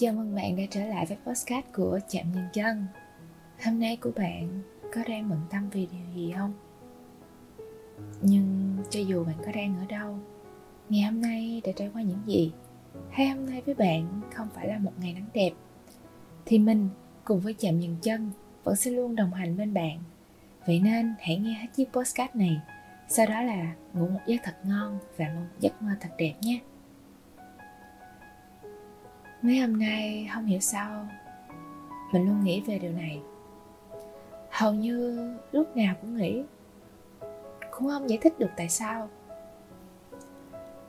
Chào mừng bạn đã trở lại với podcast của Chạm Nhân Chân Hôm nay của bạn có đang bận tâm vì điều gì không? Nhưng cho dù bạn có đang ở đâu, Ngày hôm nay đã trải qua những gì? Hay hôm nay với bạn không phải là một ngày nắng đẹp? Thì mình cùng với Chạm Nhân Chân vẫn sẽ luôn đồng hành bên bạn. Vậy nên hãy nghe hết chiếc podcast này, Sau đó là ngủ một giấc thật ngon và một giấc mơ thật đẹp nhé mấy hôm nay không hiểu sao mình luôn nghĩ về điều này. Hầu như lúc nào cũng nghĩ, cũng không giải thích được tại sao.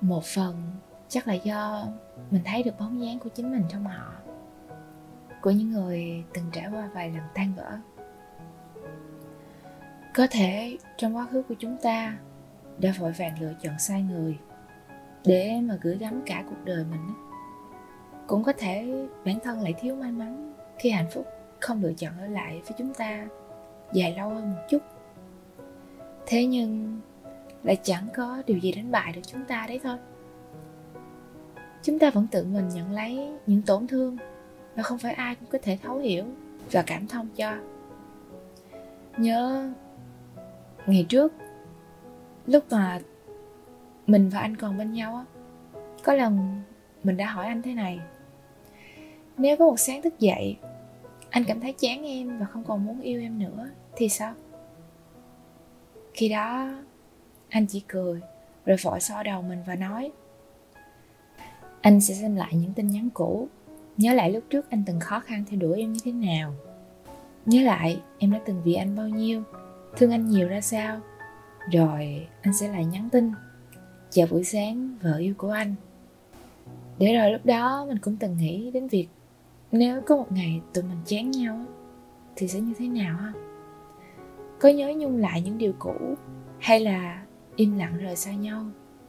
Một phần chắc là do mình thấy được bóng dáng của chính mình trong họ, của những người từng trải qua vài lần tan vỡ. Có thể trong quá khứ của chúng ta đã vội vàng lựa chọn sai người để mà gửi gắm cả cuộc đời mình cũng có thể bản thân lại thiếu may mắn khi hạnh phúc không lựa chọn ở lại với chúng ta dài lâu hơn một chút. Thế nhưng lại chẳng có điều gì đánh bại được chúng ta đấy thôi. Chúng ta vẫn tự mình nhận lấy những tổn thương mà không phải ai cũng có thể thấu hiểu và cảm thông cho. Nhớ, ngày trước, lúc mà mình và anh còn bên nhau á, có lần mình đã hỏi anh thế này nếu có một sáng thức dậy, anh cảm thấy chán em và không còn muốn yêu em nữa, thì sao? Khi đó, anh chỉ cười, rồi vội so đầu mình và nói, anh sẽ xem lại những tin nhắn cũ. Nhớ lại lúc trước anh từng khó khăn theo đuổi em như thế nào. Nhớ lại, em đã từng vì anh bao nhiêu, thương anh nhiều ra sao. Rồi, anh sẽ lại nhắn tin chào buổi sáng vợ yêu của anh. Để rồi lúc đó mình cũng từng nghĩ đến việc nếu có một ngày tụi mình chán nhau thì sẽ như thế nào ha? Có nhớ nhung lại những điều cũ hay là im lặng rời xa nhau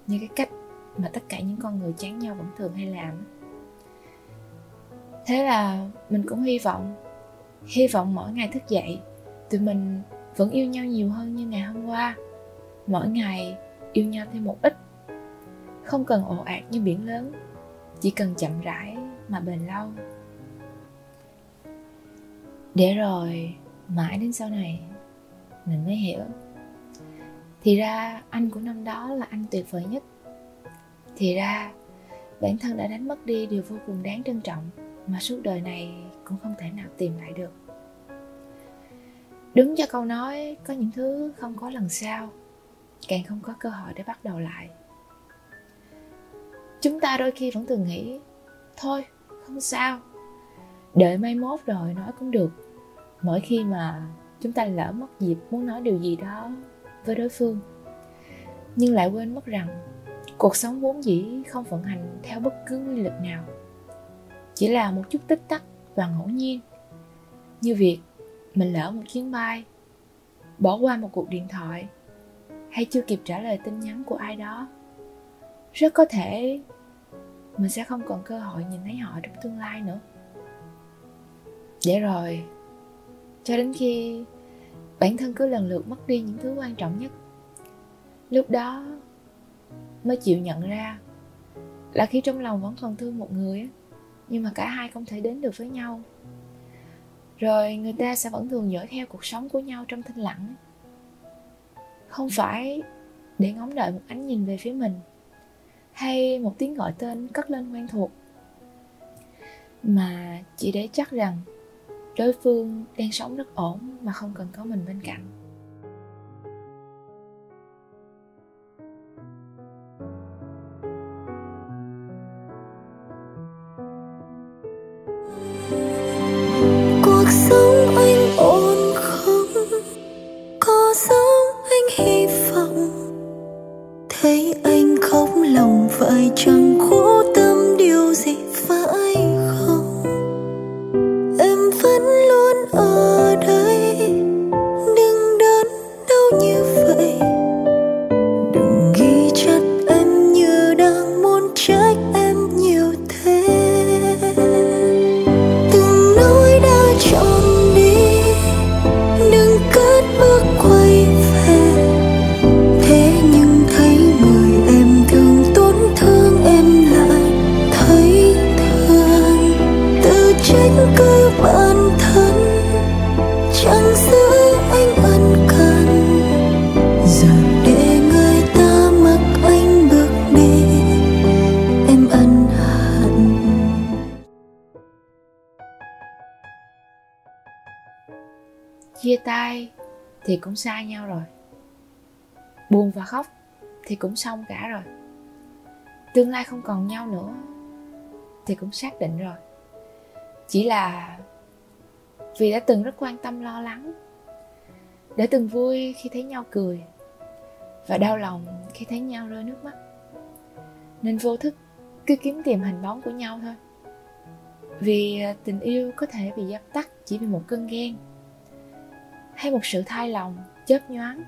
như cái cách mà tất cả những con người chán nhau vẫn thường hay làm? Thế là mình cũng hy vọng hy vọng mỗi ngày thức dậy, tụi mình vẫn yêu nhau nhiều hơn như ngày hôm qua. Mỗi ngày yêu nhau thêm một ít. Không cần ồ ạt như biển lớn, chỉ cần chậm rãi mà bền lâu để rồi mãi đến sau này mình mới hiểu. Thì ra anh của năm đó là anh tuyệt vời nhất. Thì ra bản thân đã đánh mất đi điều vô cùng đáng trân trọng mà suốt đời này cũng không thể nào tìm lại được. Đứng cho câu nói, có những thứ không có lần sau, càng không có cơ hội để bắt đầu lại. Chúng ta đôi khi vẫn thường nghĩ, thôi, không sao đợi mai mốt rồi nói cũng được. Mỗi khi mà chúng ta lỡ mất dịp muốn nói điều gì đó với đối phương. Nhưng lại quên mất rằng cuộc sống vốn dĩ không vận hành theo bất cứ quy luật nào. Chỉ là một chút tích tắc và ngẫu nhiên. Như việc mình lỡ một chuyến bay, bỏ qua một cuộc điện thoại, hay chưa kịp trả lời tin nhắn của ai đó. Rất có thể mình sẽ không còn cơ hội nhìn thấy họ trong tương lai nữa để rồi. Cho đến khi bản thân cứ lần lượt mất đi những thứ quan trọng nhất, lúc đó mới chịu nhận ra là khi trong lòng vẫn còn thương một người nhưng mà cả hai không thể đến được với nhau. Rồi người ta sẽ vẫn thường dõi theo cuộc sống của nhau trong thinh lặng không phải để ngóng đợi một ánh nhìn về phía mình, hay một tiếng gọi tên cất lên quen thuộc, mà chỉ để chắc rằng đối phương đang sống rất ổn mà không cần có mình bên cạnh. Chia tay thì cũng xa nhau rồi. Buồn và khóc thì cũng xong cả rồi. Tương lai không còn nhau nữa thì cũng xác định rồi. Chỉ là vì đã từng rất quan tâm, lo lắng, đã từng vui khi thấy nhau cười và đau lòng khi thấy nhau rơi nước mắt. Nên vô thức cứ kiếm tìm hình bóng của nhau thôi. Vì tình yêu có thể bị dập tắt chỉ vì một cơn ghen hay một sự thay lòng chớp nhoáng.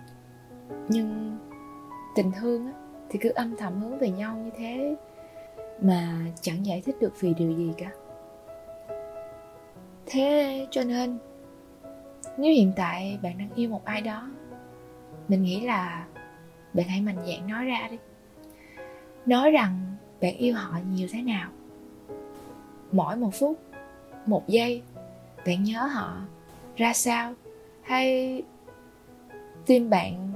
Nhưng tình thương á, thì cứ âm thầm hướng về nhau như thế mà chẳng giải thích được vì điều gì cả. Thế cho nên nếu hiện tại bạn đang yêu một ai đó mình nghĩ là bạn hãy mạnh dạn nói ra đi. Nói rằng bạn yêu họ nhiều thế nào. Mỗi một phút một giây bạn nhớ họ ra sao hay tim bạn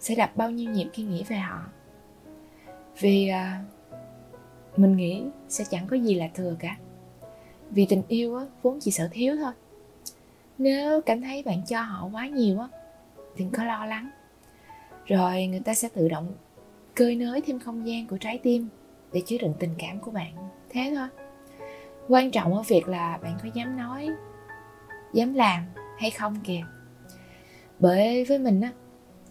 sẽ đập bao nhiêu nhịp khi nghĩ về họ vì à, mình nghĩ sẽ chẳng có gì là thừa cả. Vì tình yêu á, vốn chỉ sở thiếu thôi. Nếu cảm thấy bạn cho họ quá nhiều á đừng có lo lắng. Rồi người ta sẽ tự động cơi nới thêm không gian của trái tim để chứa đựng tình cảm của bạn. Thế thôi. Quan trọng ở việc là bạn có dám nói dám làm hay không kìa bởi với mình á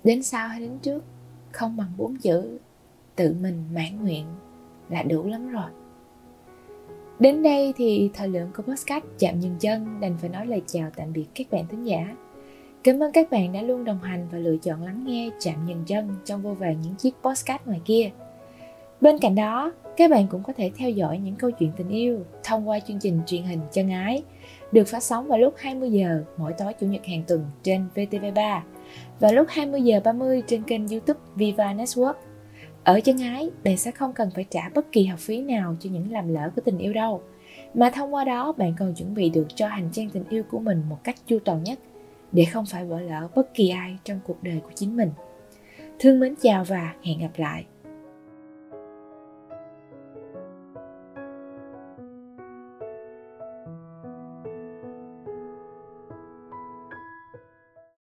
đến sau hay đến trước không bằng bốn chữ tự mình mãn nguyện là đủ lắm rồi Đến đây thì thời lượng của podcast chạm dừng chân đành phải nói lời chào tạm biệt các bạn thính giả. Cảm ơn các bạn đã luôn đồng hành và lựa chọn lắng nghe chạm dừng chân trong vô vàn những chiếc podcast ngoài kia. Bên cạnh đó, các bạn cũng có thể theo dõi những câu chuyện tình yêu thông qua chương trình truyền hình chân ái được phát sóng vào lúc 20 giờ mỗi tối chủ nhật hàng tuần trên VTV3 và lúc 20 giờ 30 trên kênh YouTube Viva Network. Ở chân ái, bạn sẽ không cần phải trả bất kỳ học phí nào cho những làm lỡ của tình yêu đâu. Mà thông qua đó bạn còn chuẩn bị được cho hành trang tình yêu của mình một cách chu toàn nhất để không phải bỏ lỡ bất kỳ ai trong cuộc đời của chính mình. Thương mến chào và hẹn gặp lại.